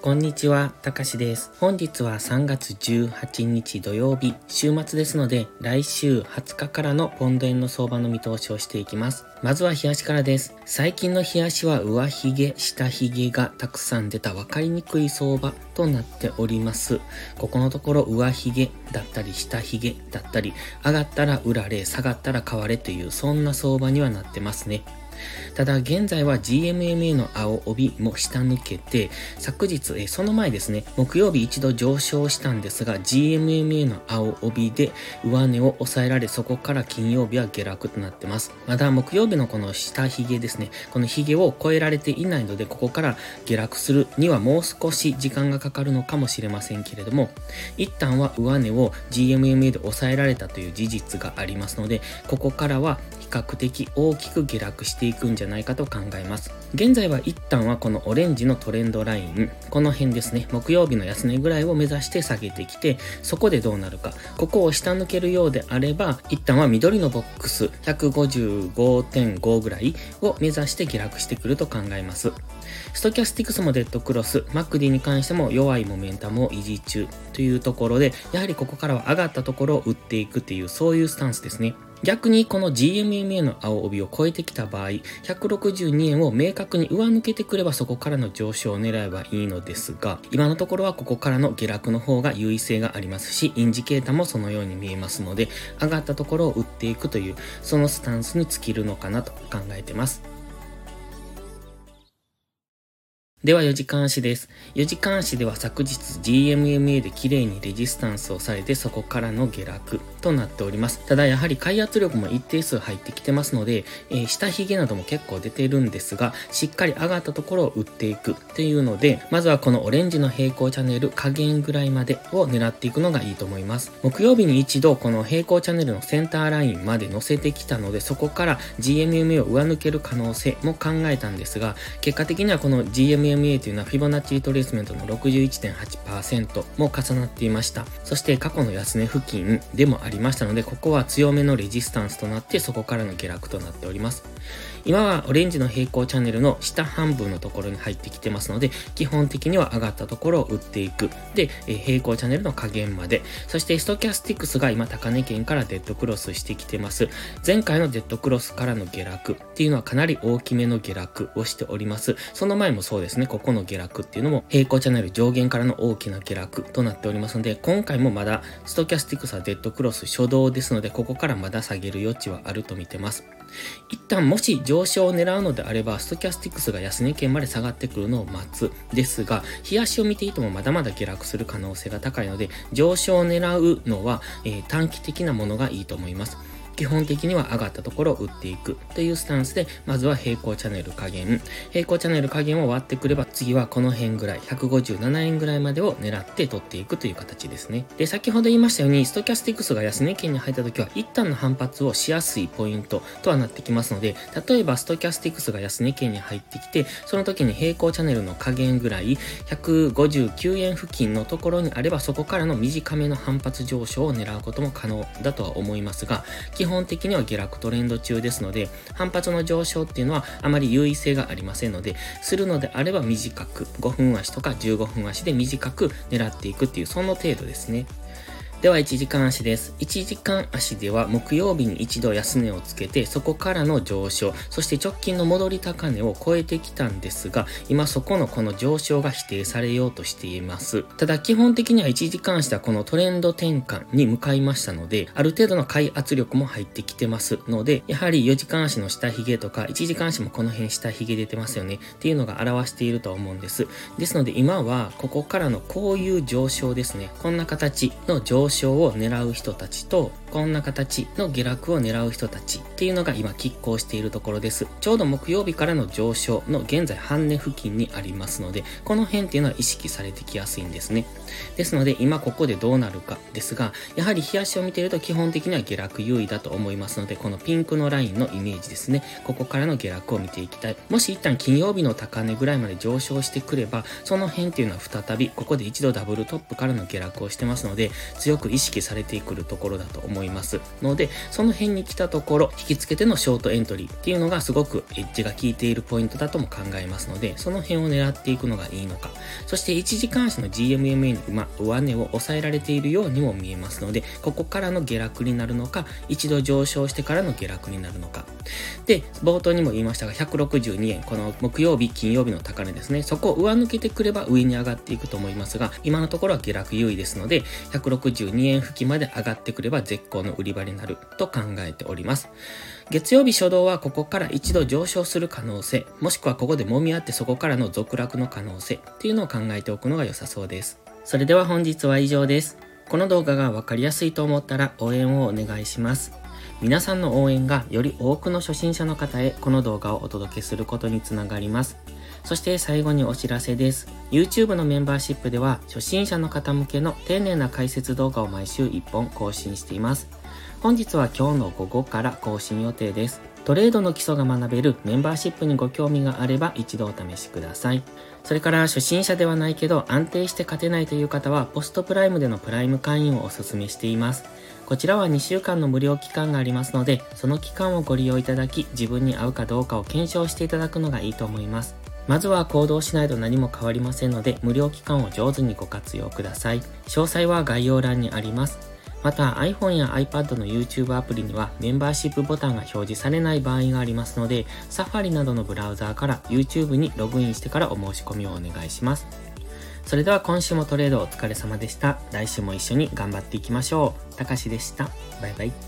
こんにちは、たかしです。本日は3月18日土曜日、週末ですので、来週20日からのポンド円の相場の見通しをしていきます。まずは冷やしからです。最近の冷やしは上髭、下髭がたくさん出た分かりにくい相場となっております。ここのところ上髭だったり下髭だったり、上がったら売られ、下がったら買われというそんな相場にはなってますね。ただ現在は GMMA の青帯も下抜けて、昨日、えその前ですね、木曜日一度上昇したんですが、GMMA の青帯で上値を抑えられ、そこから金曜日は下落となってます。まだ木曜日のこの下髭ですね、この髭を超えられていないので、ここから下落するにはもう少し時間がかかるのかもしれませんけれども、一旦は上値を GMMA で抑えられたという事実がありますので、ここからは較的大きく下落していくんじゃないかと考えます。現在は一旦はこのオレンジのトレンドライン、この辺ですね、木曜日の安値ぐらいを目指して下げてきて、そこでどうなるか、ここを下抜けるようであれば、一旦は緑のボックス155.5ぐらいを目指して下落してくると考えます。ストキャスティクスもデッドクロス、マクディに関しても弱いモメンタムを維持中というところで、やはりここからは上がったところを売っていくっていう、そういうスタンスですね。逆にこの GMMA の青帯を超えてきた場合、162円を明確に上抜けてくればそこからの上昇を狙えばいいのですが、今のところはここからの下落の方が優位性がありますし、インジケーターもそのように見えますので、上がったところを打っていくという、そのスタンスに尽きるのかなと考えてます。では4時間足です。4時間足では昨日 GMMA で綺麗にレジスタンスをされてそこからの下落となっております。ただやはり買い圧力も一定数入ってきてますので、えー、下髭なども結構出てるんですが、しっかり上がったところを売っていくっていうので、まずはこのオレンジの平行チャンネル下限ぐらいまでを狙っていくのがいいと思います。木曜日に一度この平行チャンネルのセンターラインまで乗せてきたので、そこから GMMA を上抜ける可能性も考えたんですが、結果的にはこの GMMA EMA というのはフィボナッチリトレースメントの61.8%も重なっていました。そして過去の安値付近でもありましたので、ここは強めのレジスタンスとなってそこからの下落となっております。今はオレンジの平行チャンネルの下半分のところに入ってきてますので、基本的には上がったところを売っていく。で、え平行チャンネルの下限まで。そしてストキャスティックスが今高値圏からデッドクロスしてきてます。前回のデッドクロスからの下落っていうのはかなり大きめの下落をしております。その前もそうですね、ねここの下落っていうのも平行チャンネル上限からの大きな下落となっておりますので、今回もまだストキャスティクスはデッドクロス初動ですので、ここからまだ下げる余地はあると見てます。一旦もし上昇を狙うのであれば、ストキャスティクスが安値圏まで下がってくるのを待つ。ですが、冷やしを見ていてもまだまだ下落する可能性が高いので、上昇を狙うのは、えー、短期的なものがいいと思います。基本的には上がったところを売っていくというスタンスで、まずは平行チャンネル加減。平行チャンネル加減を割ってくれば、次はこの辺ぐらい、157円ぐらいまでを狙って取っていくという形ですね。で、先ほど言いましたように、ストキャスティクスが安値圏に入った時は、一旦の反発をしやすいポイントとはなってきますので、例えばストキャスティクスが安値圏に入ってきて、その時に平行チャンネルの加減ぐらい、159円付近のところにあれば、そこからの短めの反発上昇を狙うことも可能だとは思いますが、基本的には下落トレンド中ですので、反発の上昇っていうのはあまり優位性がありませんので、するのであれば短く、5分足とか15分足で短く狙っていくっていう、その程度ですね。では1時間足です。1時間足では木曜日に一度安値をつけて、そこからの上昇、そして直近の戻り高値を超えてきたんですが、今そこのこの上昇が否定されようとしています。ただ基本的には1時間足はこのトレンド転換に向かいましたので、ある程度の買い圧力も入ってきてますので、やはり4時間足の下髭とか、1時間足もこの辺下髭出てますよねっていうのが表していると思うんです。ですので今はここからのこういう上昇ですね。こんな形の上昇上昇を狙う人たちと、こんな形の下落を狙う人たちっていうのが今拮抗しているところです。ちょうど木曜日からの上昇の現在半値付近にありますので、この辺っていうのは意識されてきやすいんですね。ですので今ここでどうなるかですが、やはり冷やしを見ていると基本的には下落優位だと思いますので、このピンクのラインのイメージですね。ここからの下落を見ていきたい。もし一旦金曜日の高値ぐらいまで上昇してくれば、その辺っていうのは再び、ここで一度ダブルトップからの下落をしてますので、強く意識されてくるところだと思いますので、その辺に来たところ、引き付けてのショートエントリーっていうのがすごくエッジが効いているポイントだとも考えますので、その辺を狙っていくのがいいのか。そして1時間足の GMMA に、上値を抑えられているようにも見えますので、ここからの下落になるのか、一度上昇してからの下落になるのか。で、冒頭にも言いましたが、162円、この木曜日、金曜日の高値ですね。そこを上抜けてくれば上に上がっていくと思いますが、今のところは下落優位ですので、162 2円付近まで上がってくれば絶好の売り場になると考えております。月曜日初動はここから一度上昇する可能性、もしくはここで揉み合ってそこからの続落の可能性っていうのを考えておくのが良さそうです。それでは本日は以上です。この動画がわかりやすいと思ったら応援をお願いします。皆さんの応援がより多くの初心者の方へこの動画をお届けすることにつながります。そして最後にお知らせです。YouTube のメンバーシップでは初心者の方向けの丁寧な解説動画を毎週1本更新しています。本日は今日の午後から更新予定です。トレードの基礎が学べるメンバーシップにご興味があれば一度お試しください。それから初心者ではないけど安定して勝てないという方はポストプライムでのプライム会員をお勧めしています。こちらは2週間の無料期間がありますので、その期間をご利用いただき、自分に合うかどうかを検証していただくのがいいと思います。まずは行動しないと何も変わりませんので、無料期間を上手にご活用ください。詳細は概要欄にあります。また iPhone や iPad の YouTube アプリにはメンバーシップボタンが表示されない場合がありますので、Safari などのブラウザーから YouTube にログインしてからお申し込みをお願いします。それでは今週もトレードお疲れ様でした。来週も一緒に頑張っていきましょう。たかしでした。バイバイ。